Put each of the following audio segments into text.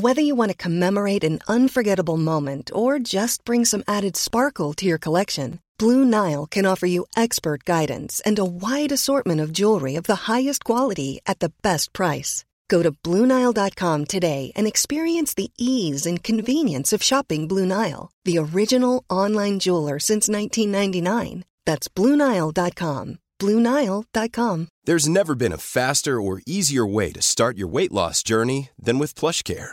Whether you want to commemorate an unforgettable moment or just bring some added sparkle to your collection, Blue Nile can offer you expert guidance and a wide assortment of jewelry of the highest quality at the best price. Go to BlueNile.com today and experience the ease and convenience of shopping Blue Nile, the original online jeweler since 1999. That's BlueNile.com. BlueNile.com. There's never been a faster or easier way to start your weight loss journey than with PlushCare.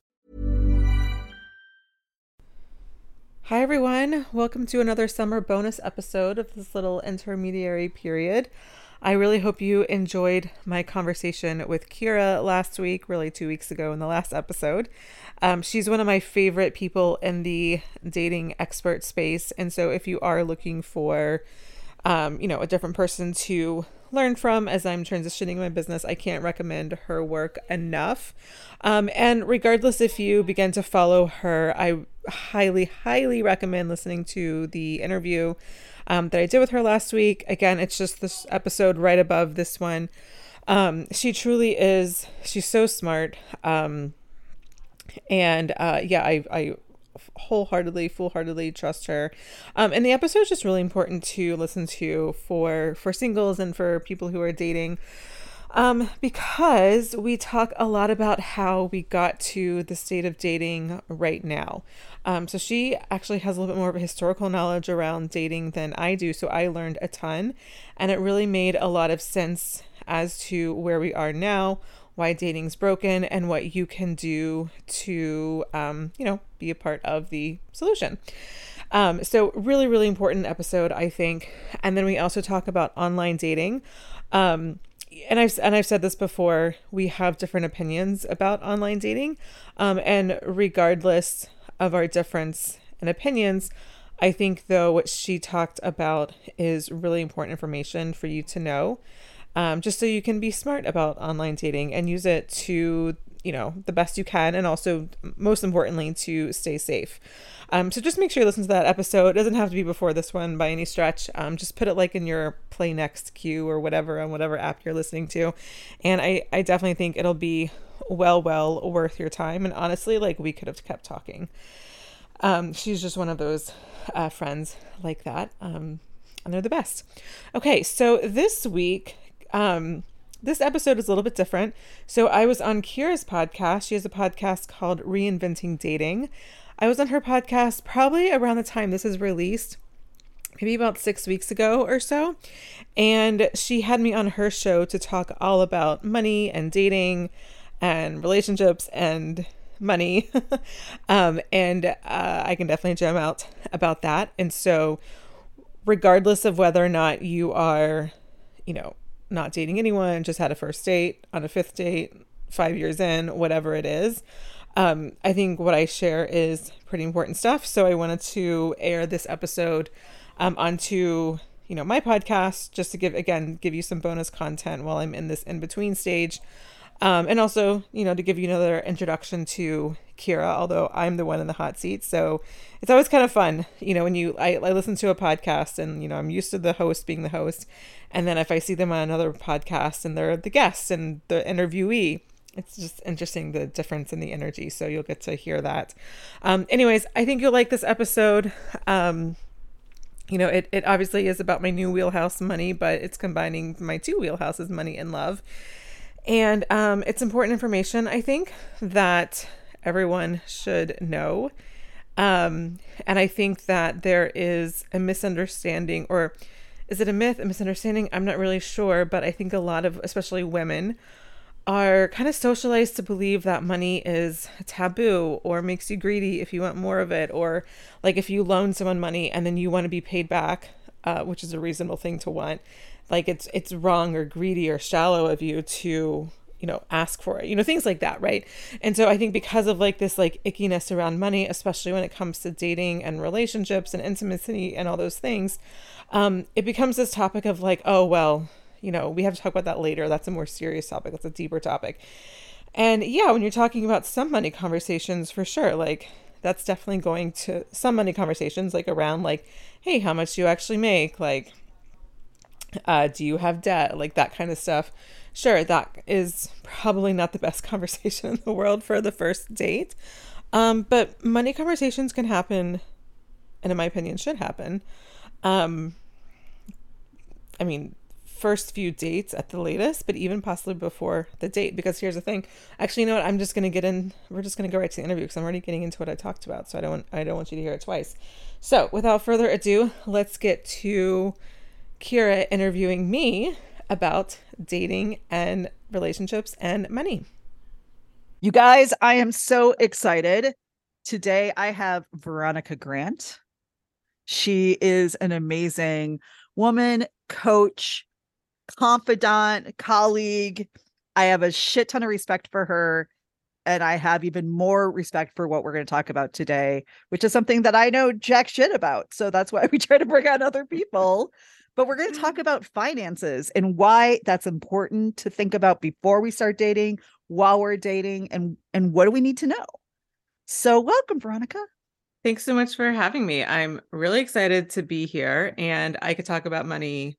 Hi, everyone. Welcome to another summer bonus episode of this little intermediary period. I really hope you enjoyed my conversation with Kira last week, really two weeks ago in the last episode. Um, she's one of my favorite people in the dating expert space. And so if you are looking for, um, you know, a different person to learn from as I'm transitioning my business. I can't recommend her work enough. Um, and regardless if you begin to follow her, I highly, highly recommend listening to the interview um, that I did with her last week. Again, it's just this episode right above this one. Um, she truly is, she's so smart. Um, and uh, yeah, I, I wholeheartedly, full-heartedly trust her. Um, and the episode is just really important to listen to for for singles and for people who are dating. Um, because we talk a lot about how we got to the state of dating right now. Um, so she actually has a little bit more of a historical knowledge around dating than I do. So I learned a ton, and it really made a lot of sense as to where we are now, why dating's broken and what you can do to, um, you know, be a part of the solution. Um, so really, really important episode, I think. And then we also talk about online dating. Um, and I've and I've said this before. We have different opinions about online dating, um, and regardless of our difference in opinions, I think though what she talked about is really important information for you to know um, just so you can be smart about online dating and use it to you know the best you can and also most importantly to stay safe. Um, so just make sure you listen to that episode. It doesn't have to be before this one by any stretch. Um, just put it like in your play next queue or whatever on whatever app you're listening to. And i i definitely think it'll be well well worth your time. And honestly like we could have kept talking. Um, she's just one of those uh, friends like that. Um, and they're the best. Okay so this week um, this episode is a little bit different. So I was on Kira's podcast. She has a podcast called Reinventing Dating. I was on her podcast probably around the time this is released, maybe about six weeks ago or so. And she had me on her show to talk all about money and dating and relationships and money. um, and uh, I can definitely jam out about that. And so, regardless of whether or not you are, you know, not dating anyone, just had a first date, on a fifth date, five years in, whatever it is. Um, I think what I share is pretty important stuff. So I wanted to air this episode um, onto you know my podcast just to give again give you some bonus content while I'm in this in between stage. Um, and also, you know, to give you another introduction to Kira, although I'm the one in the hot seat. So it's always kind of fun, you know, when you, I, I listen to a podcast and, you know, I'm used to the host being the host. And then if I see them on another podcast and they're the guest and the interviewee, it's just interesting the difference in the energy. So you'll get to hear that. Um, anyways, I think you'll like this episode. Um, you know, it, it obviously is about my new wheelhouse money, but it's combining my two wheelhouses, money and love. And um, it's important information, I think, that everyone should know. Um, and I think that there is a misunderstanding, or is it a myth, a misunderstanding? I'm not really sure, but I think a lot of, especially women, are kind of socialized to believe that money is taboo or makes you greedy if you want more of it, or like if you loan someone money and then you want to be paid back, uh, which is a reasonable thing to want, like it's it's wrong or greedy or shallow of you to you know ask for it you know things like that right? And so i think because of like this like ickiness around money especially when it comes to dating and relationships and intimacy and all those things um it becomes this topic of like oh well you know we have to talk about that later. That's a more serious topic. That's a deeper topic. And yeah when you're talking about some money conversations for sure like that's definitely going to some money conversations like around like hey how much do you actually make? Like uh do you have debt like that kind of stuff sure, that is probably not the best conversation in the world for the first date. Um, but money conversations can happen, and in my opinion, should happen. Um, I mean, first few dates at the latest, but even possibly before the date. Because here's the thing. Actually, you know what? I'm just gonna get in. We're just gonna go right to the interview because I'm already getting into what I talked about. So I don't. I don't want you to hear it twice. So without further ado, let's get to Kira interviewing me about dating and relationships and money. You guys, I am so excited. Today I have Veronica Grant. She is an amazing woman, coach, confidant, colleague. I have a shit ton of respect for her. And I have even more respect for what we're going to talk about today, which is something that I know jack shit about. So that's why we try to bring on other people but we're going to talk mm-hmm. about finances and why that's important to think about before we start dating, while we're dating, and and what do we need to know. So, welcome, Veronica. Thanks so much for having me. I'm really excited to be here, and I could talk about money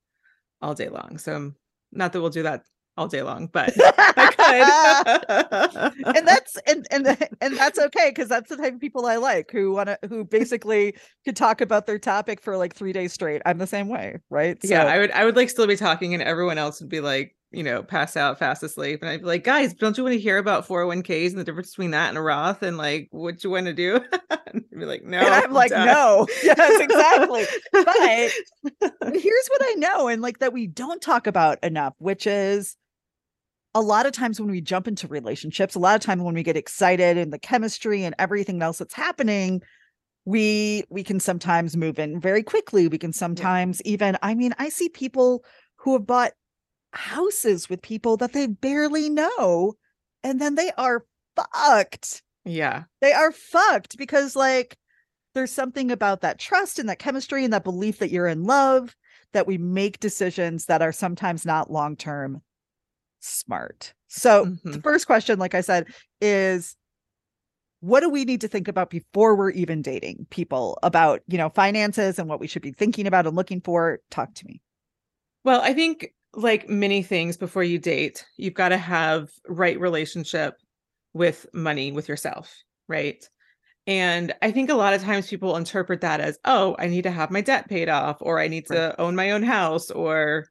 all day long. So, not that we'll do that all day long, but I could. and that's and and and that's okay because that's the type of people I like who want to who basically could talk about their topic for like three days straight. I'm the same way, right? So, yeah, I would I would like still be talking, and everyone else would be like, you know, pass out, fast asleep, and I'd be like, guys, don't you want to hear about 401ks and the difference between that and a Roth, and like what you want to do? and be like, no, and I'm like, done. no, yes, exactly. but here's what I know, and like that we don't talk about enough, which is a lot of times when we jump into relationships, a lot of time when we get excited and the chemistry and everything else that's happening, we we can sometimes move in very quickly. We can sometimes yeah. even, I mean, I see people who have bought houses with people that they barely know, and then they are fucked. Yeah. They are fucked because like there's something about that trust and that chemistry and that belief that you're in love that we make decisions that are sometimes not long term smart. So mm-hmm. the first question, like I said, is what do we need to think about before we're even dating people about, you know, finances and what we should be thinking about and looking for? Talk to me. Well, I think like many things before you date, you've got to have right relationship with money with yourself, right? And I think a lot of times people interpret that as, oh, I need to have my debt paid off, or I need to own my own house, or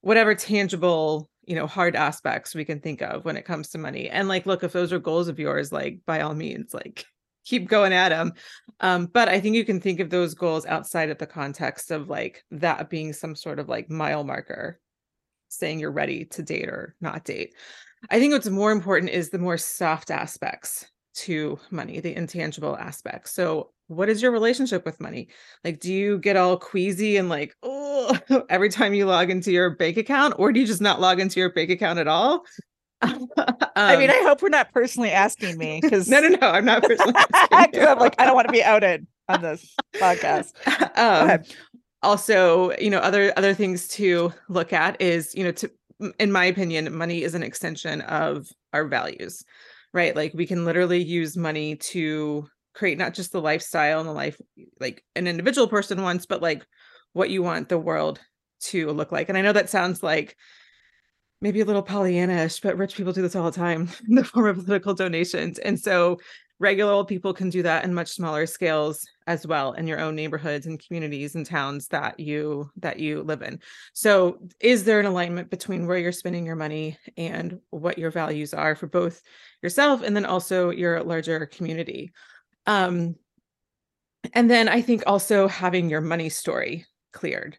whatever tangible you know hard aspects we can think of when it comes to money. And like look if those are goals of yours like by all means like keep going at them um but i think you can think of those goals outside of the context of like that being some sort of like mile marker saying you're ready to date or not date i think what's more important is the more soft aspects to money the intangible aspects so what is your relationship with money? Like, do you get all queasy and like, oh, every time you log into your bank account, or do you just not log into your bank account at all? um, I mean, I hope we're not personally asking me because no, no, no, I'm not personally. I'm like, I don't want to be outed on this podcast. Um, also, you know, other other things to look at is, you know, to in my opinion, money is an extension of our values, right? Like we can literally use money to create not just the lifestyle and the life like an individual person wants, but like what you want the world to look like. And I know that sounds like maybe a little Pollyannish, but rich people do this all the time in the form of political donations. And so regular old people can do that in much smaller scales as well in your own neighborhoods and communities and towns that you that you live in so is there an alignment between where you're spending your money and what your values are for both yourself and then also your larger community um and then i think also having your money story cleared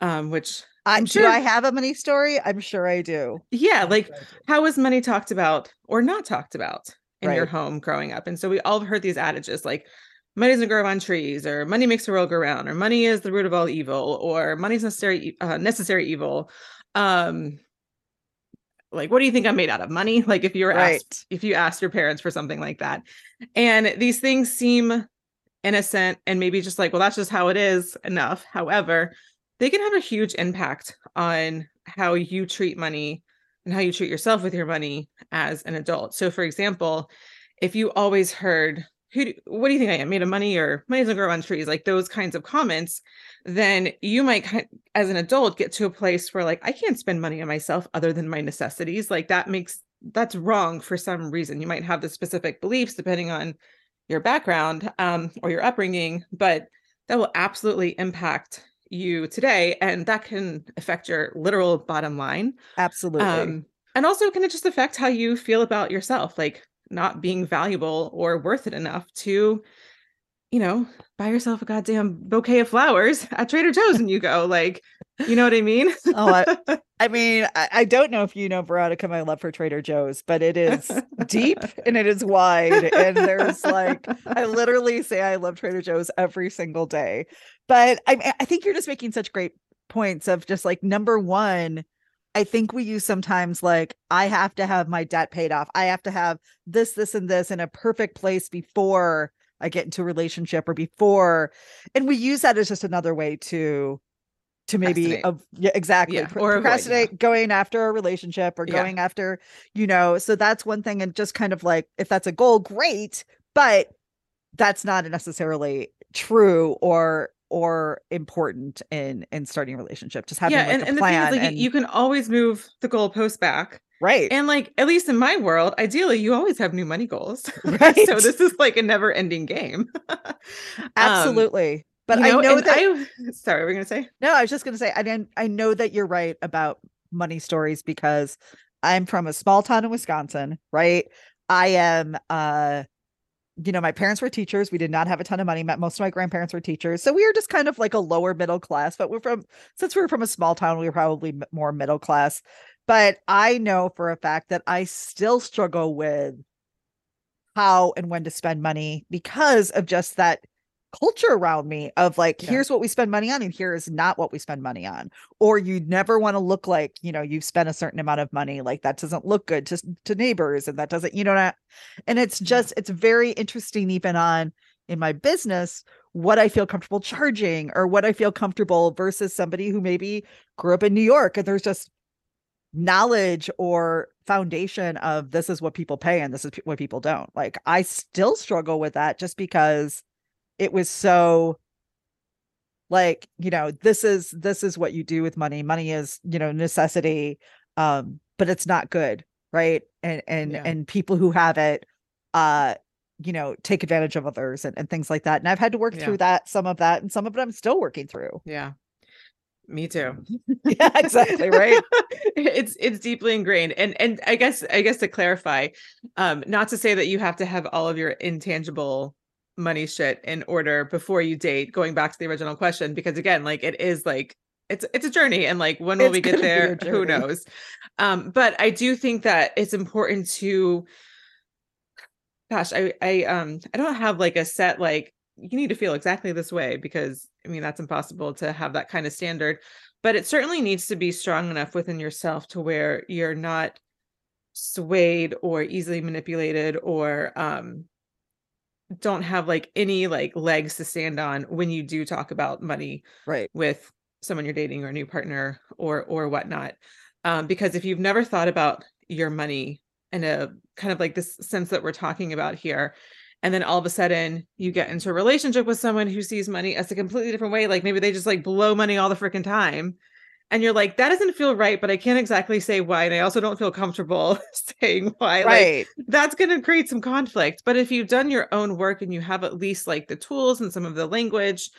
um which I, I'm do sure- I have a money story? I'm sure I do. yeah like Sure I do. how was money talked about or not talked about in your home growing up. And so we all heard these adages like money doesn't grow on trees or money makes the world go round or money is the root of all evil or money's necessary uh, necessary evil. Um like what do you think i'm made out of? Money? Like if you were asked Right. if you asked your parents for something like that. And these things seem innocent and maybe just like well that's just how it is enough. However they can have a huge impact on how you treat money and how you treat yourself with your money as an adult. So for example if you always heard who do, what do you think i am made of money or money doesn't grow on trees? like those kinds of comments then you might as an adult get to a place where like i can't spend money on myself other than my necessities. like that makes that's wrong for some reason. You might have the specific beliefs depending on your background um, or your upbringing but that will absolutely impact you today and that can affect your literal bottom line Absolutely. um and also can it just affect how you feel about yourself like not being valuable or worth it enough to you know buy yourself a goddamn bouquet of flowers at trader joe's and you go like you know what i mean Oh, I- I mean, I, I don't know if you know Veronica, my love for Trader Joe's, but it is deep and it is wide. And there's like, I literally say I love Trader Joe's every single day. But I, I think you're just making such great points of just like number one, I think we use sometimes like, I have to have my debt paid off. I have to have this, this, and this in a perfect place before I get into a relationship or before. And we use that as just another way to to maybe Procrastinate. yeah exactly Yeah, or avoid, yeah. procrastinate going after a relationship or going after you know so that's one thing and just kind of like if that's a goal great but that's not necessarily true or or important in in starting a relationship just having yeah like and, a and the thing plan is like and you can always move the goalpost back right and like at least in my world ideally you always have new money goals Right. so this is like a never ending game Um, absolutely but you i know that I, sorry we're you gonna say No, I was just going to say, I didn't, I know that you're right about money stories because I'm from a small town in Wisconsin, right? I am, uh, you know, my parents were teachers. We did not have a ton of money. Most of my grandparents were teachers. So we were just kind of like a lower middle class, but we're from, since we were from a small town, we were probably more middle class. But I know for a fact that I still struggle with how and when to spend money because of just that culture around me of like Yeah. here's what we spend money on and here is not what we spend money on or you never want to look like you know you've spent a certain amount of money like that doesn't look good to to neighbors and that doesn't you know not and it's just it's very interesting even on in my business what I feel comfortable charging or what I feel comfortable versus somebody who maybe grew up in New York and there's just knowledge or foundation of this is what people pay and this is what people don't. Like I still struggle with that just because it was so like, you know, this is this is what you do with money. Money is, you know, necessity um but it's not good, right? And and Yeah. and people who have it uh you know, take advantage of others and, and things like that. And I've had to work Yeah. through that, some of that, and some of it I'm still working through. yeah me too yeah, exactly. Right. it's it's deeply ingrained and and i guess i guess to clarify um not to say that you have to have all of your intangible money shit in order before you date going back to the original question because again like it is like it's it's a journey and like when will It's we get gonna be a there who knows? Um but i do think that it's important to gosh i i um i don't have like a set like you need to feel exactly this way because i mean that's impossible to have that kind of standard but it certainly needs to be strong enough within yourself to where you're not swayed or easily manipulated or um don't have like any like legs to stand on when you do talk about money Right. with someone you're dating or a new partner or or whatnot um because if you've never thought about your money in a kind of like this sense that we're talking about here and then all of a sudden you get into a relationship with someone who sees money as a completely different way like maybe they just like blow money all the freaking time and you're like that doesn't feel right but i can't exactly say why and i also don't feel comfortable saying why right. like that's going to create some conflict but if you've done your own work and you have at least like the tools and some of the language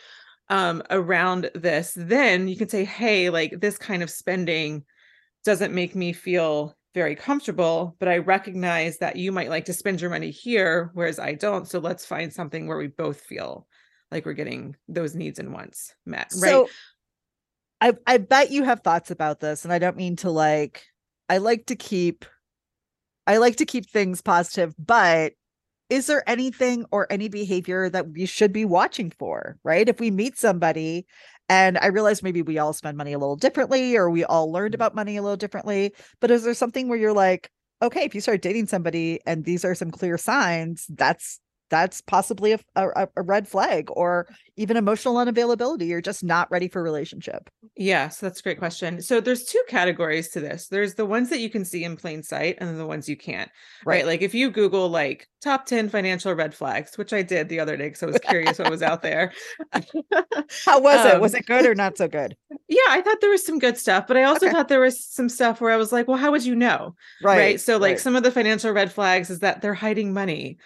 um around this then you can say hey like this kind of spending doesn't make me feel very comfortable but i recognize that you might like to spend your money here whereas i don't so let's find something where we both feel like we're getting those needs and wants met right? So I I bet you have thoughts about this, and I don't mean to like. I like to keep, I like to keep things positive, but is there anything or any behavior that we should be watching for? Right? If we meet somebody, and I realize maybe we all spend money a little differently, or we all learned Mm-hmm. about money a little differently, but is there something where you're like, okay, if you start dating somebody and these are some clear signs, that's that's possibly a, a, a red flag or even emotional unavailability you're just not ready for a relationship Yes, that's a great question. So there's two categories to this. There's the ones that you can see in plain sight and then the ones you can't. Right. Right. Like if you Google like top 10 financial red flags, which I did the other day because I was curious what was out there. how was it was Um, it good or not so good Yeah, I thought there was some good stuff, but I also Okay. thought there was some stuff where I was like, well, how would you know? Right. So like right. some of the financial red flags is that they're hiding money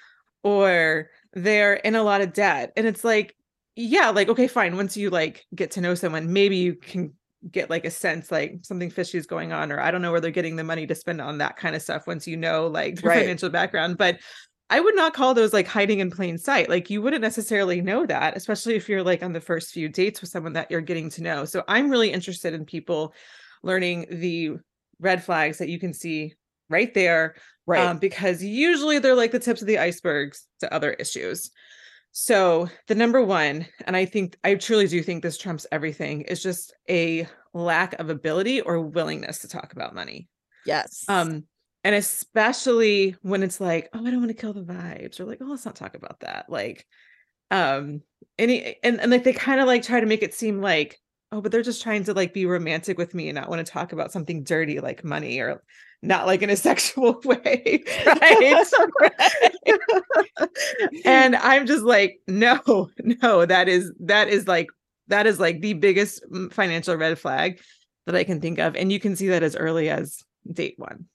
or they're in a lot of debt. And it's like, yeah, like, okay, fine. Once you like get to know someone, maybe you can get like a sense like something fishy is going on, or I don't know where they're getting the money to spend on that kind of stuff once you know like their Right. financial background. But I would not call those like hiding in plain sight. Like you wouldn't necessarily know that, especially if you're like on the first few dates with someone that you're getting to know. So I'm really interested in people learning the red flags that you can see right there right um, because usually they're like the tips of the icebergs to other issues. So the number one, and I think I truly do think this trumps everything, is just a lack of ability or willingness to talk about money. yes Um, and especially when it's like, oh, I don't want to kill the vibes, or like, oh, let's not talk about that. Like, um, any and and like they kind of like try to make it seem like, oh, but they're just trying to like be romantic with me and not want to talk about something dirty like money or not like in a sexual way. Right. and I'm just like, no, no, that is that is like that is like the biggest mm, financial red flag that I can think of. And you can see that as early as date one,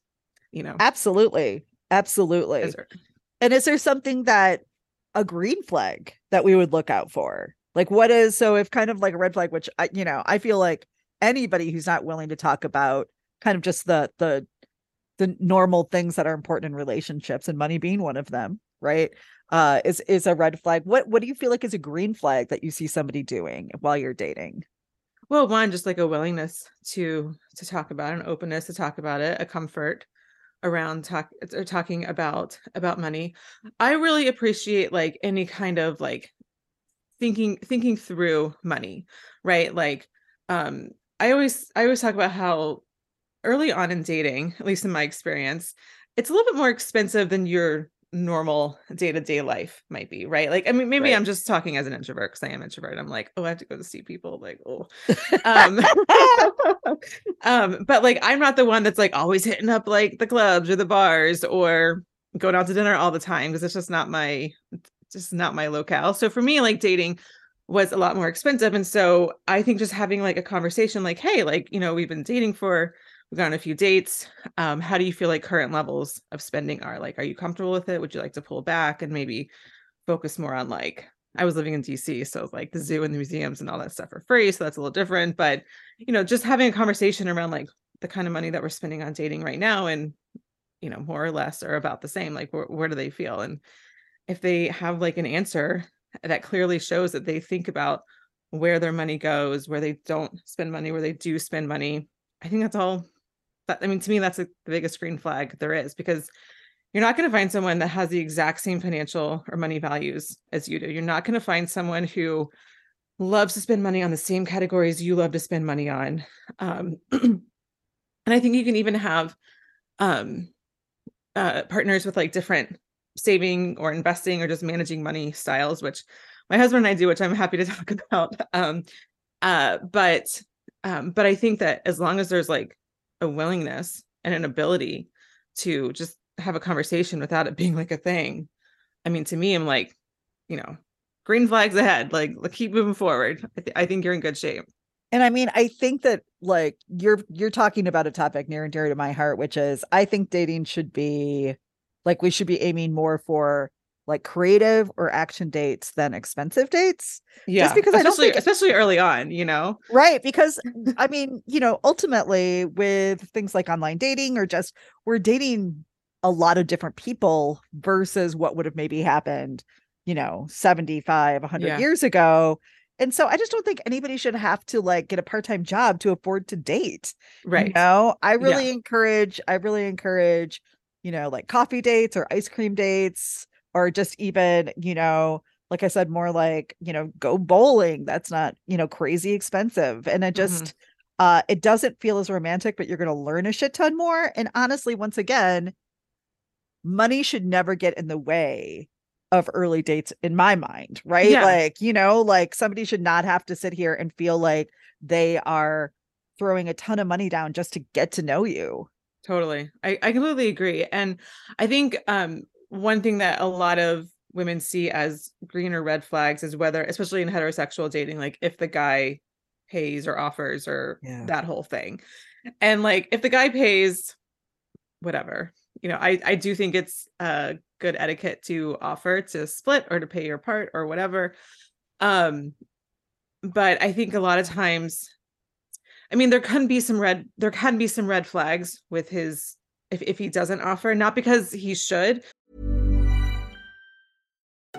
you know. absolutely absolutely and is there something that a green flag that we would look out for like what is so if kind of like a red flag which i you know i feel like anybody who's not willing to talk about kind of just the the the normal things that are important in relationships and money being one of them right uh is is a red flag what what do you feel like is a green flag that you see somebody doing while you're dating well, one, just like a willingness to to talk about it, an openness to talk about it, a comfort around talk or talking about about money. I really appreciate like any kind of like thinking thinking through money, right? Like um I always I always talk about how early on in dating, at least in my experience, it's a little bit more expensive than your normal day-to-day life might be, right? Like I mean maybe Right. I'm just talking as an introvert because I am introvert. I'm like, oh, I have to go to see people like, oh. Um, um but like I'm not the one that's like always hitting up like the clubs or the bars or going out to dinner all the time because it's just not my just not my locale. So for me, like dating was a lot more expensive. And so I think just having like a conversation like, hey, like, you know, we've been dating for we've gone on a few dates. Um, how do you feel like current levels of spending are? Like, are you comfortable with it? Would you like to pull back and maybe focus more on like I was living in DC, so like the zoo and the museums and all that stuff are free. So that's a little different. But you know, just having a conversation around like the kind of money that we're spending on dating right now and you know, more or less are about the same. Like where, where do they feel? And if they have like an answer that clearly shows that they think about where their money goes, where they don't spend money, where they do spend money, I think that's all that I mean to me that's the biggest green flag there is because you're not going to find someone that has the exact same financial or money values as you do. You're not going to find someone who loves to spend money on the same categories you love to spend money on. Um, and I think you can even have um, uh, partners with like different saving or investing or just managing money styles, which my husband and I do, which I'm happy to talk about. Um, uh, but um, but I think that as long as there's like a willingness and an ability to just have a conversation without it being like a thing. I mean, to me, I'm like, you know, green flags ahead. Like, keep moving forward. I, th- I think you're in good shape. And I mean, I think that like you're you're talking about a topic near and dear to my heart, which is I think dating should be like we should be aiming more for like creative or action dates than expensive dates. Yeah. Just because I don't especially think especially early on, you know. Right. Because I mean, you know, ultimately with things like online dating or just we're dating a lot of different people versus what would have maybe happened, you know, 75, 100 Yeah. years ago. And so I just don't think anybody should have to like get a part-time job to afford to date. Right. You know, I really encourage, I really encourage, you know, like coffee dates or ice cream dates or just even, you know, like I said, more like, you know, go bowling. That's not, you know, crazy expensive. And it just, uh, it doesn't feel as romantic, but you're going to learn a shit ton more. And honestly, once again, money should never get in the way of early dates in my mind, right? Yeah. Like, you know, like somebody should not have to sit here and feel like they are throwing a ton of money down just to get to know you. Totally. I, I completely agree. And I think um one thing that a lot of women see as green or red flags is whether, especially in heterosexual dating, like if the guy pays or offers or Yeah. that whole thing. And like if the guy pays, whatever, you know, I, I do think it's uh good etiquette to offer to split or to pay your part or whatever. Um, but I think a lot of times I mean, there can be some red there can be some red flags with his if if he doesn't offer, not because he should.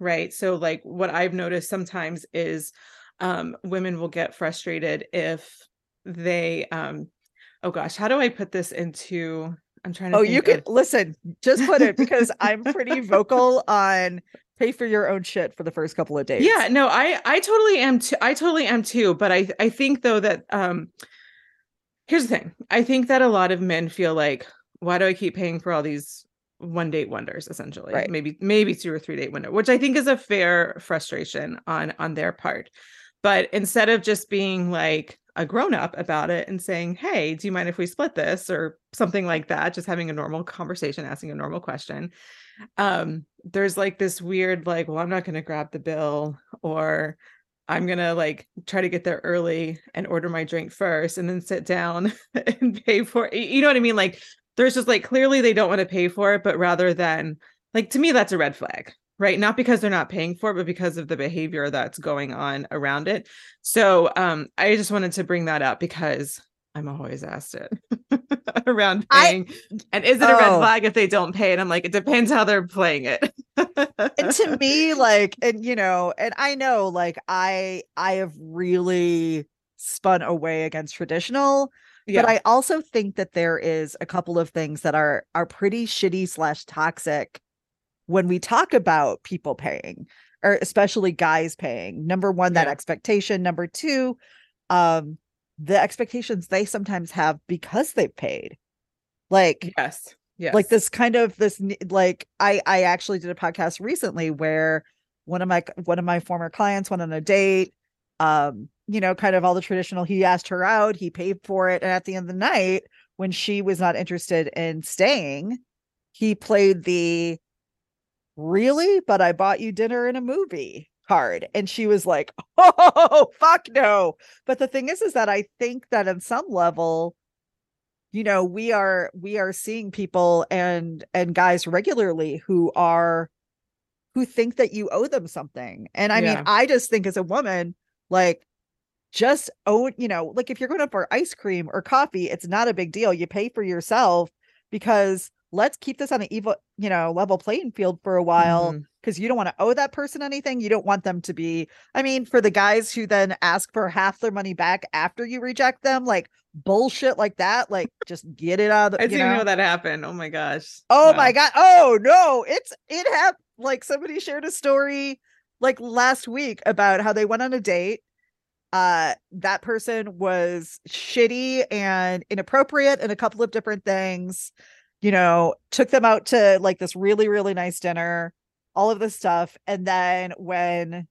right so like what i've noticed sometimes is um women will get frustrated if they um oh gosh how do i put this into i'm trying to Oh, you could of- listen, just put it because I'm pretty vocal on pay for your own shit for the first couple of days. yeah no i i totally am too i totally am too but i i think though that um here's the thing i think that a lot of men feel like why do i keep paying for all these one date wonders essentially Right. maybe maybe two or three date window which i think is a fair frustration on on their part. But instead of just being like a grown up about it and saying hey do you mind if we split this? or something like that just having a normal conversation asking a normal question um there's like this weird like well i'm not going to grab the bill or i'm going to like try to get there early and order my drink first and then sit down and pay for it you know what i mean? Like there's just like clearly they don't want to pay for it but rather than like to me that's a red flag right? Not because they're not paying for it but because of the behavior that's going on around it. So um i just wanted to bring that up because i'm always asked it around I- paying. And is it a red Oh. flag if they don't pay? And i'm like it depends how they're playing it. And to me like and you know and i know like i i have really spun away against traditional yeah. But i also think that there is a couple of things that are are pretty shitty slash toxic when we talk about people paying or especially guys paying. Number one that Yeah. expectation. Number two um the expectations they sometimes have because they've paid. Like yes. yes. like this kind of this like i i actually did a podcast recently where one of my one of my former clients went on a date um you know kind of all the traditional he asked her out he paid for it and at the end of the night when she was not interested in staying he played the really but i bought you dinner and a movie card and she was like oh fuck no but the thing is is that i think that on some level you know we are we are seeing people and and guys regularly who are who think that you owe them something. And I Yeah. mean, I just think as a woman, like just own, you know, like if you're going up for ice cream or coffee, it's not a big deal. You pay for yourself because let's keep this on the evil, you know, level playing field for a while mm-hmm. because you don't want to owe that person anything. You don't want them to be, I mean, for the guys who then ask for half their money back after you reject them, like bullshit like that, like just get it out of the, I didn't know? know that happened. Oh my gosh. Oh my god. Oh no. It's it happened like somebody shared a story like last week about how they went on a date. Uh that person was shitty and inappropriate in a couple of different things. You know, took them out to like this really really nice dinner, all of this stuff and then when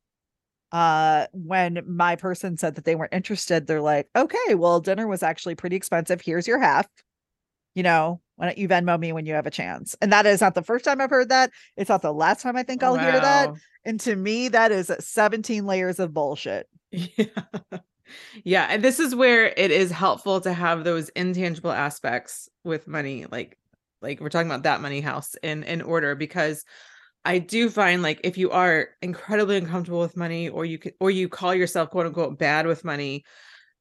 uh when my person said that they weren't interested, they're like, "Okay, well dinner was actually pretty expensive. Here's your half." You know, why don't you Venmo me when you have a chance? And that is not the first time I've heard that. It's not the last time I think I'll hear that. And to me, that is 17 layers of bullshit. Yeah. Yeah. And this is where it is helpful to have those intangible aspects with money, like like we're talking about that money house in in order because I do find like if you are incredibly uncomfortable with money or you could or you call yourself quote unquote bad with money,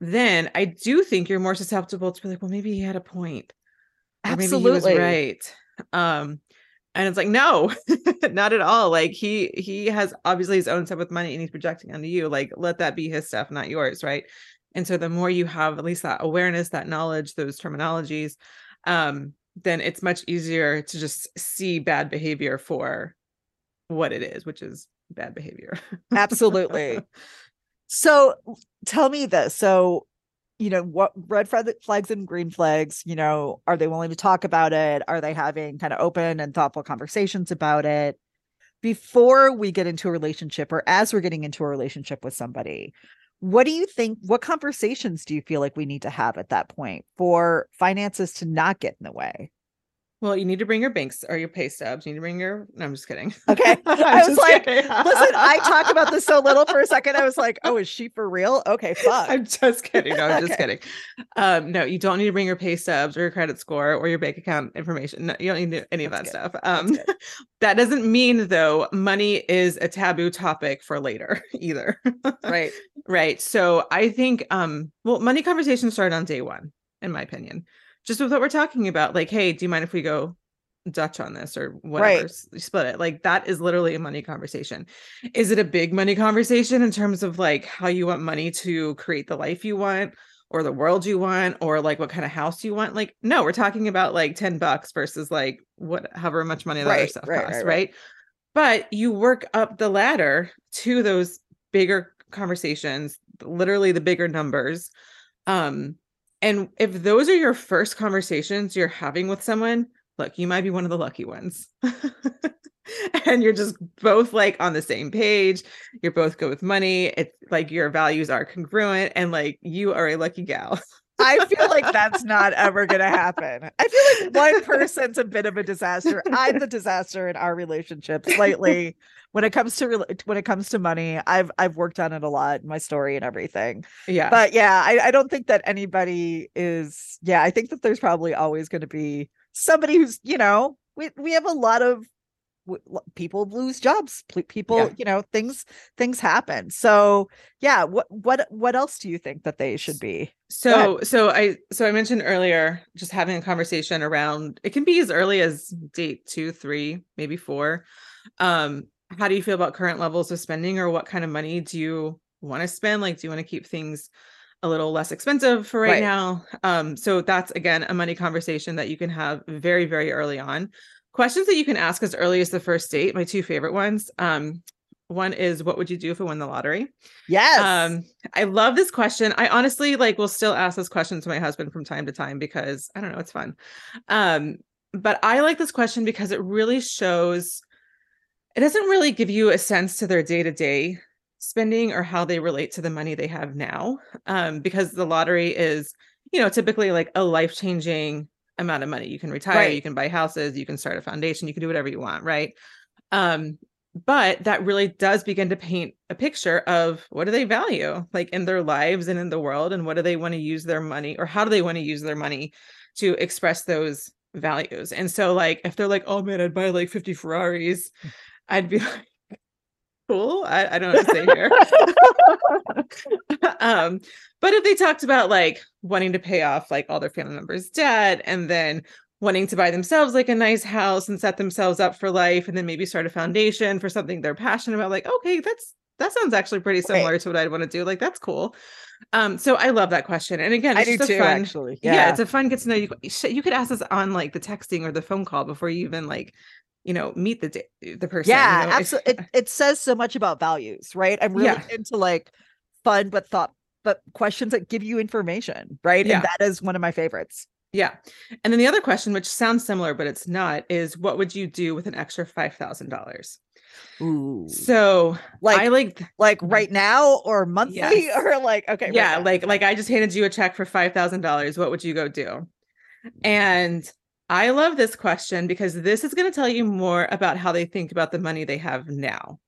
then I do think you're more susceptible to be like, well, maybe he had a point. Or maybe he was Absolutely. right. Um and it's like no not at all like he he has obviously his own stuff with money and he's projecting onto you like let that be his stuff not yours right and so the more you have at least that awareness that knowledge those terminologies um then it's much easier to just see bad behavior for what it is which is bad behavior Absolutely. So tell me this. So, you know, what red flags and green flags, you know, are they willing to talk about it? Are they having kind of open and thoughtful conversations about it? Before we get into a relationship or as we're getting into a relationship with somebody, what do you think? What conversations do you feel like we need to have at that point for finances to not get in the way? Well you need to bring your banks or your pay stubs you need to bring your no i'm just kidding Okay. I'm was like, kidding. Listen, I talked about this so little for a second. I was like, oh, is she for real? Okay, fuck. I'm just kidding. No, I'm just kidding. Um, no, you don't need to bring your pay stubs or your credit score or your bank account information. No, you don't need any of that That's stuff. Um, that doesn't mean though money is a taboo topic for later either. right. right. So I think um, well, money conversations start on day one, in my opinion. Just with what we're talking about, like, hey, do you mind if we go Dutch on this or whatever? Right. Split it. Like that is literally a money conversation. Is it a big money conversation in terms of like how you want money to create the life you want? Or the world you want, or like what kind of house you want. Like, no, we're talking about like 10 bucks versus like what however much money that other Right, stuff right, costs, right, right, right. But you work up the ladder to those bigger conversations, literally the bigger numbers. Um, and if those are your first conversations you're having with someone, look, you might be one of the lucky ones. and you're just both like on the same page. You're both good with money. It's like your values are congruent and like you are a lucky gal. I feel like that's not ever going to happen. I feel like one person's a bit of a disaster. I'm the disaster in our relationship slightly when it comes to when it comes to money. I've I've worked on it a lot, my story and everything. Yeah. But yeah, I, I don't think that anybody is. Yeah, I think that there's probably always going to be somebody who's you know we we have a lot of people lose jobs people Yeah. you know things things happen so yeah what what what else do you think that they should be So so I so I mentioned earlier just having a conversation around it can be as early as date two, three, maybe four. Um, how do you feel about current levels of spending or what kind of money do you want to spend? Like, do you want to keep things a little less expensive for right, Right. now? Um, so that's again a money conversation that you can have very, very early on. Questions that you can ask as early as the first date, my two favorite ones. Um, one is what would you do if you won the lottery? yes Um, I love this question. I honestly like will still ask this question to my husband from time to time because I don't know, it's fun. Um, but I like this question because it really shows it doesn't really give you a sense to their day-to-day spending or how they relate to the money they have now. Um, because the lottery is, you know, typically like a life-changing amount of money. You can retire, Right. you can buy houses, you can start a foundation, you can do whatever you want, right? Um, but that really does begin to paint a picture of what do they value like in their lives and in the world and what do they want to use their money or how do they want to use their money to express those values and so like if they're like oh man i'd buy like 50 ferraris I'd be like, cool. I, I don't know what to say here. um, but if they talked about like wanting to pay off like all their family members' debt and then wanting to buy themselves like a nice house and set themselves up for life and then maybe start a foundation for something they're passionate about, like, okay, that's that sounds actually pretty similar Right. to what I'd want to do. Like, that's cool. Um, so I love that question. And again, I it's do a too, fun, actually. yeah. Yeah. it's a fun get to know you. You could ask us on like the texting or the phone call before you even like, you know, meet the the person. yeah, you know? Absolutely. It, it says so much about values, right? I'm really Yeah. into like fun but thought but questions that give you information, right? Yeah. And that is one of my favorites. Yeah. And then the other question, which sounds similar, but it's not, is what would you do with an extra five thousand dollars? Ooh. So Like I like like right now or monthly Yes. or like okay, yeah, now. like like I just handed you a check for five thousand dollars. What would you go do? And I love this question because this is going to tell you more about how they think about the money they have now.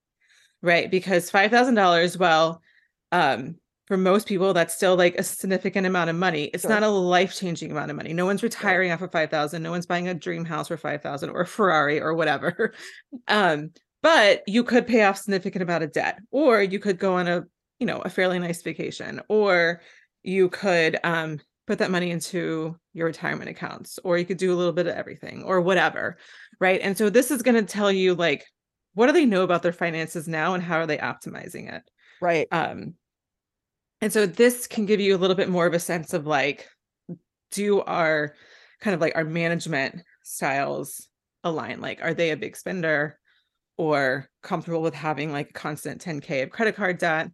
Right? Because five thousand dollars, well, um, for most people, that's still like a significant amount of money. It's Sure. not a life-changing amount of money. No one's retiring off of five thousand. No one's buying a dream house for five thousand or a Ferrari or whatever. Um, but you could pay off significant amount of debt, or you could go on a you know a fairly nice vacation, or you could um put that money into your retirement accounts, or you could do a little bit of everything, or whatever, right? And so this is going to tell you like what do they know about their finances now, and how are they optimizing it? right. um and so this can give you a little bit more of a sense of like do our kind of like our management styles align like are they a big spender or comfortable with having like a constant 10k of credit card debt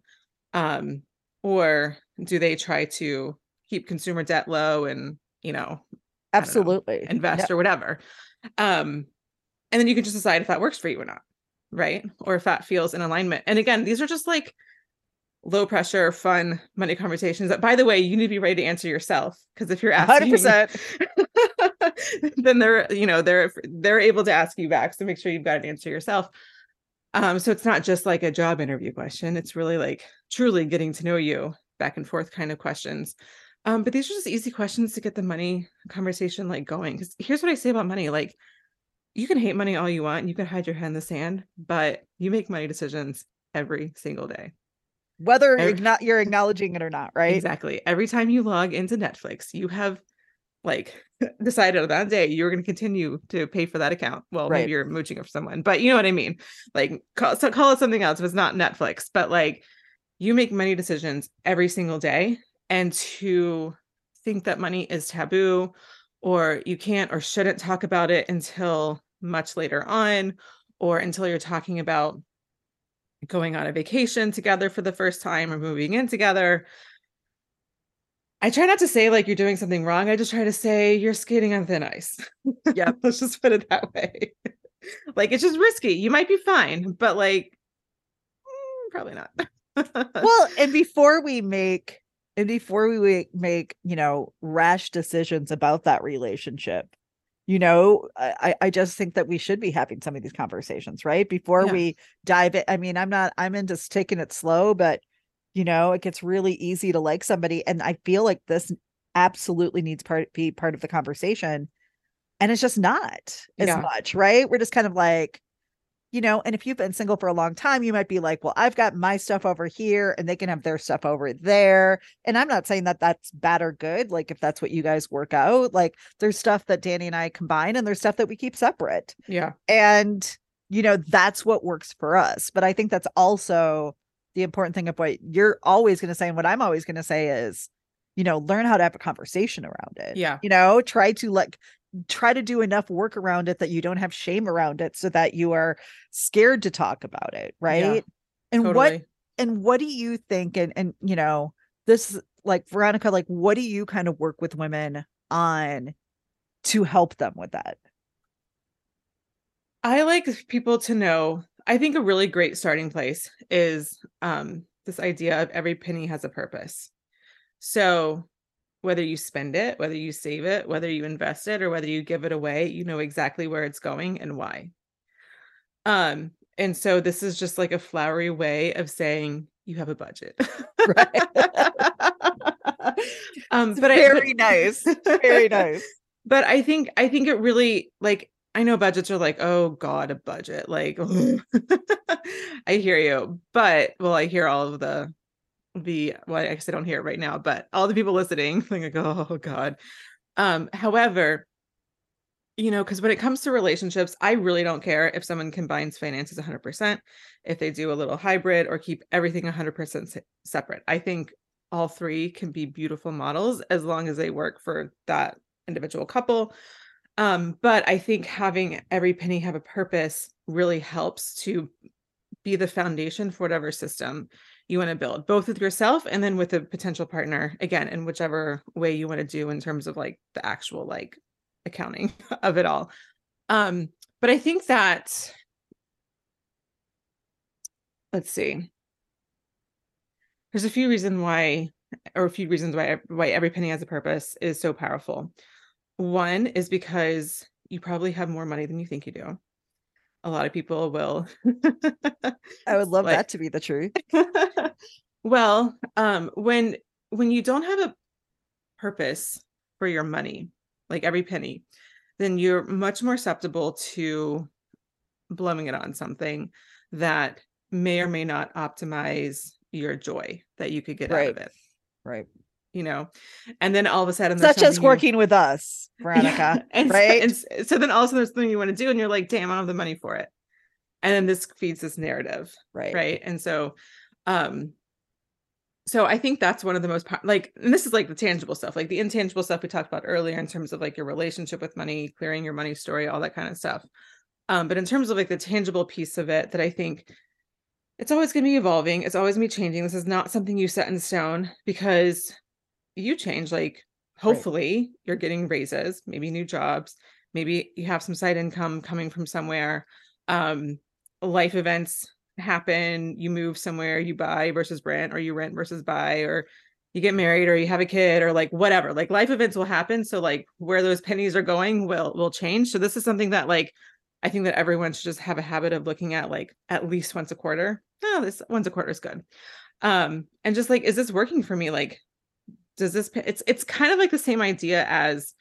um or do they try to keep consumer debt low and you know don't know, Absolutely. invest Yeah. or whatever. Um, and then you can just decide if that works for you or not, right? Or if that feels in alignment. And again, these are just like low pressure, fun money conversations that, by the way, you need to be ready to answer yourself. Because if you're asking, 100%. then they're, you know, they're they're able to ask you back. So make sure you've got an answer yourself. Um, so it's not just like a job interview question. It's really like truly getting to know you back and forth kind of questions. Um, but these are just easy questions to get the money conversation like going. Because here's what I say about money: like you can hate money all you want, and you can hide your head in the sand, but you make money decisions every single day. Whether Every- not you're acknowledging it or not, right? Exactly. Every time you log into Netflix, you have like decided on that day you're going to continue to pay for that account. Well, Right. maybe you're mooching for someone, but you know what I mean. Like call, so call it something else if it's not Netflix, but like you make money decisions every single day, and to think that money is taboo or you can't or shouldn't talk about it until much later on or until you're talking about going on a vacation together for the first time or moving in together. I try not to say like you're doing something wrong. I just try to say you're skating on thin ice. Yeah, Let's just put it that way. like it's just risky. You might be fine, but like mm, probably not. well, and before we make and before we make, you know, rash decisions about that relationship, you know, I I- I just think that we should be having some of these conversations, right? Before Yeah. we dive in. I mean, I'm not I'm into taking it slow, but you know, it gets really easy to like somebody. And I feel like this absolutely needs part be part of the conversation. And it's just not as Yeah. much, right? We're just kind of like, you know, and if you've been single for a long time, you might be like, well, I've got my stuff over here and they can have their stuff over there. And I'm not saying that that's bad or good. Like, if that's what you guys work out, like, there's stuff that Danny and I combine and there's stuff that we keep separate. yeah. And, you know, that's what works for us. But I think that's also the important thing of what you're always going to say. And what I'm always going to say is, you know, learn how to have a conversation around it. Yeah. You know, try to like, try to do enough work around it that you don't have shame around it so that you are scared to talk about it right and what and what do you think and and you know this like veronica like what do you kind of work with women on to help them with that I like people to know. I think a really great starting place is um, this idea of every penny has a purpose. So whether you spend it, whether you save it, whether you invest it, or whether you give it away, you know exactly where it's going and why. Um, and so this is just like a flowery way of saying you have a budget. um, It's but I- very but- nice very nice but i think i think it really like I know budgets are like, oh God, a budget. Like I hear you. But well, I hear all of the the well, I guess I don't hear it right now, but all the people listening, like, oh God. Um, however, you know, because when it comes to relationships, I really don't care if someone combines finances 100%, if they do a little hybrid or keep everything 100% se- separate. I think all three can be beautiful models as long as they work for that individual couple. Um, but I think having every penny have a purpose really helps to be the foundation for whatever system you want to build, both with yourself and then with a potential partner, again, in whichever way you want to do in terms of like the actual like accounting of it all. Um, but I think that let's see. There's a few reasons why, or a few reasons why why every penny has a purpose is so powerful. One is because you probably have more money than you think you do. A lot of people will. I would love like, that to be the truth. well, um, when when you don't have a purpose for your money, like every penny, then you're much more susceptible to blowing it on something that may or may not optimize your joy that you could get right. out of it. Right. You know, and then all of a sudden, such as working you... with us, Veronica. Yeah. And right. So, and so then all of a sudden, there's something you want to do, and you're like, damn, I don't have the money for it. And then this feeds this narrative. Right. Right. And so, um, so I think that's one of the most like, and this is like the tangible stuff, like the intangible stuff we talked about earlier in terms of like your relationship with money, clearing your money story, all that kind of stuff. Um, but in terms of like the tangible piece of it, that I think it's always going to be evolving. It's always going to be changing. This is not something you set in stone because you change. Like, hopefully, right. you're getting raises, maybe new jobs, maybe you have some side income coming from somewhere. Um, life events happen you move somewhere you buy versus rent or you rent versus buy or you get married or you have a kid or like whatever like life events will happen so like where those pennies are going will will change so this is something that like i think that everyone should just have a habit of looking at like at least once a quarter oh this once a quarter is good um and just like is this working for me like does this it's it's kind of like the same idea as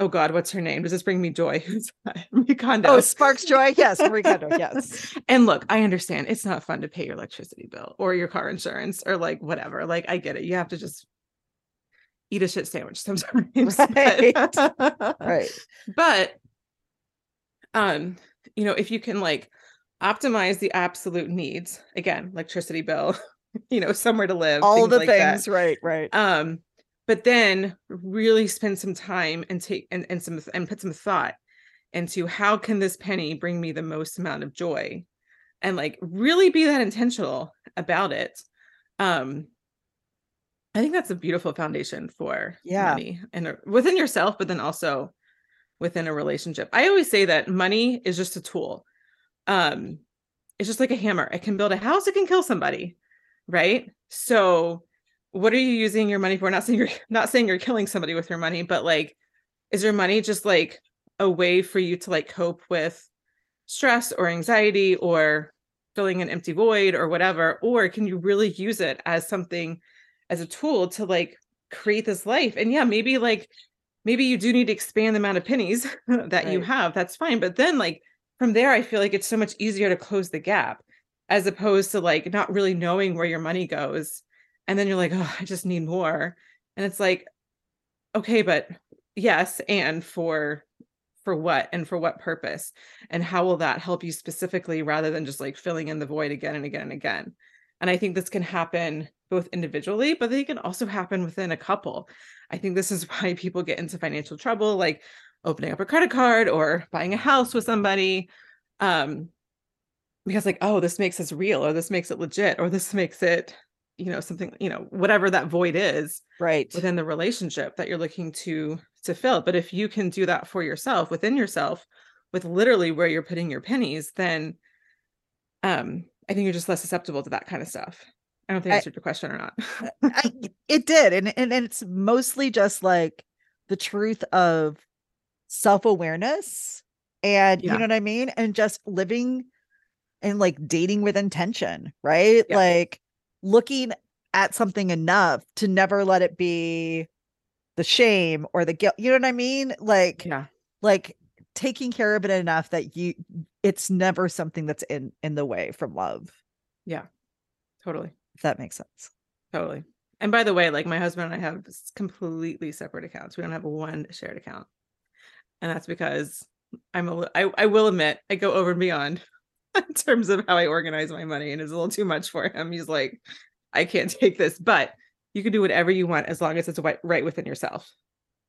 oh God, what's her name? Does this bring me joy? Who's Marie Kondo? Oh, sparks joy. Yes, Marie Kondo. Yes. and look, I understand it's not fun to pay your electricity bill or your car insurance or like whatever. Like I get it. You have to just eat a shit sandwich sometimes. Right. But, right. But um, you know, if you can like optimize the absolute needs, again, electricity bill, you know, somewhere to live, all the like things, that. right, right. Um, but then really spend some time and take and, and some and put some thought into how can this penny bring me the most amount of joy? And like really be that intentional about it. Um i think that's a beautiful foundation for yeah. money and within yourself but then also within a relationship. I always say that money is just a tool. Um it's just like a hammer. It can build a house it can kill somebody right? So what are you using your money for? Not saying you're not saying you're killing somebody with your money, but like, is your money just like a way for you to like cope with stress or anxiety or filling an empty void or whatever? Or can you really use it as something as a tool to like create this life? And yeah, maybe like maybe you do need to expand the amount of pennies that right. you have. That's fine. But then like from there, I feel like it's so much easier to close the gap as opposed to like not really knowing where your money goes and then you're like oh i just need more. And it's like okay but yes and for for what and for what purpose? And how will that help you specifically rather than just like filling in the void again and again and again? And i think this can happen both individually but they can also happen within a couple. I think this is why people get into financial trouble like opening up a credit card or buying a house with somebody um because like oh this makes us real or this makes it legit or this makes it you know something you know whatever that void is right. within the relationship that you're looking to to fill. But if you can do that for yourself within yourself with literally where you're putting your pennies then um i think you're just less susceptible to that kind of stuff. I don't think I answered your question or not. I, it did. And, and and it's mostly just like the truth of self-awareness and yeah. you know what i mean? And just living and like dating with intention right? Yeah. like looking at something enough to never let it be the shame or the guilt. You know what I mean? Like, yeah, like taking care of it enough that you it's never something that's in in the way from love Yeah. Totally. if that makes sense Totally. And by the way, like my husband and I have completely separate accounts. We don't have one shared account. And that's because I'm a I, I will admit I go over and beyond in terms of how I organize my money and it's a little too much for him. He's like, I can't take this, but you can do whatever you want as long as it's right within yourself.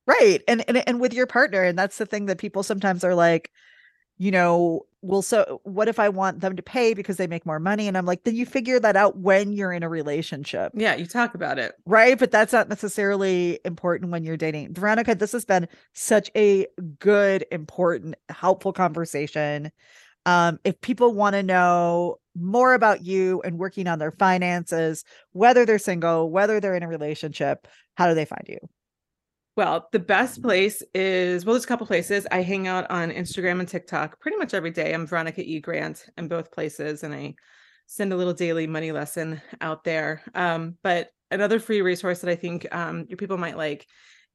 right and, and and with your partner and that's the thing that people sometimes are like you know well so what if i want them to pay because they make more money and i'm like then you figure that out when you're in a relationship Yeah, you talk about it. right but that's not necessarily important when you're dating veronica this has been such a good important helpful conversation um if people want to know more about you and working on their finances whether they're single whether they're in a relationship how do they find you Well, the best place is well, there's a couple places. I hang out on Instagram and TikTok pretty much every day. I'm Veronica E. Grant in both places, and I send a little daily money lesson out there. Um, but another free resource that I think um, your people might like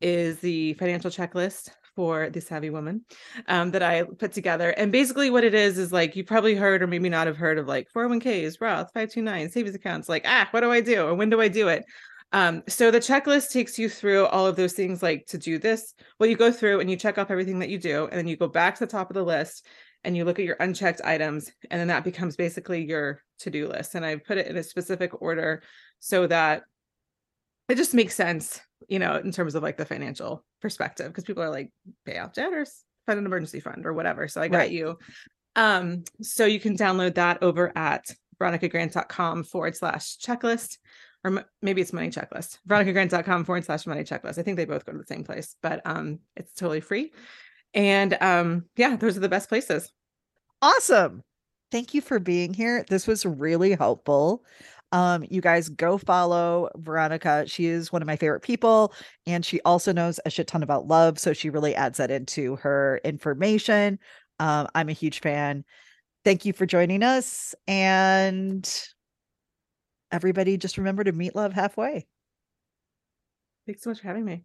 is the financial checklist for the savvy woman um, that I put together. And basically, what it is is like you probably heard or maybe not have heard of like 401ks, Roth, 529, savings accounts. Like, ah, what do I do or when do I do it? Um, so the checklist takes you through all of those things like to do this. Well, you go through and you check off everything that you do, and then you go back to the top of the list and you look at your unchecked items, and then that becomes basically your to-do list. And I put it in a specific order so that it just makes sense, you know, in terms of like the financial perspective, because people are like, pay off debt or fund an emergency fund or whatever. So I got Right. you. Um, so you can download that over at veronicagrant.com forward slash checklist or m- maybe it's money checklist veronicagrant.com forward slash money checklist i think they both go to the same place but um it's totally free and um yeah those are the best places awesome thank you for being here this was really helpful um you guys go follow veronica she is one of my favorite people and she also knows a shit ton about love so she really adds that into her information. Um i'm a huge fan. Thank you for joining us and everybody just remember to meet love halfway. Thanks so much for having me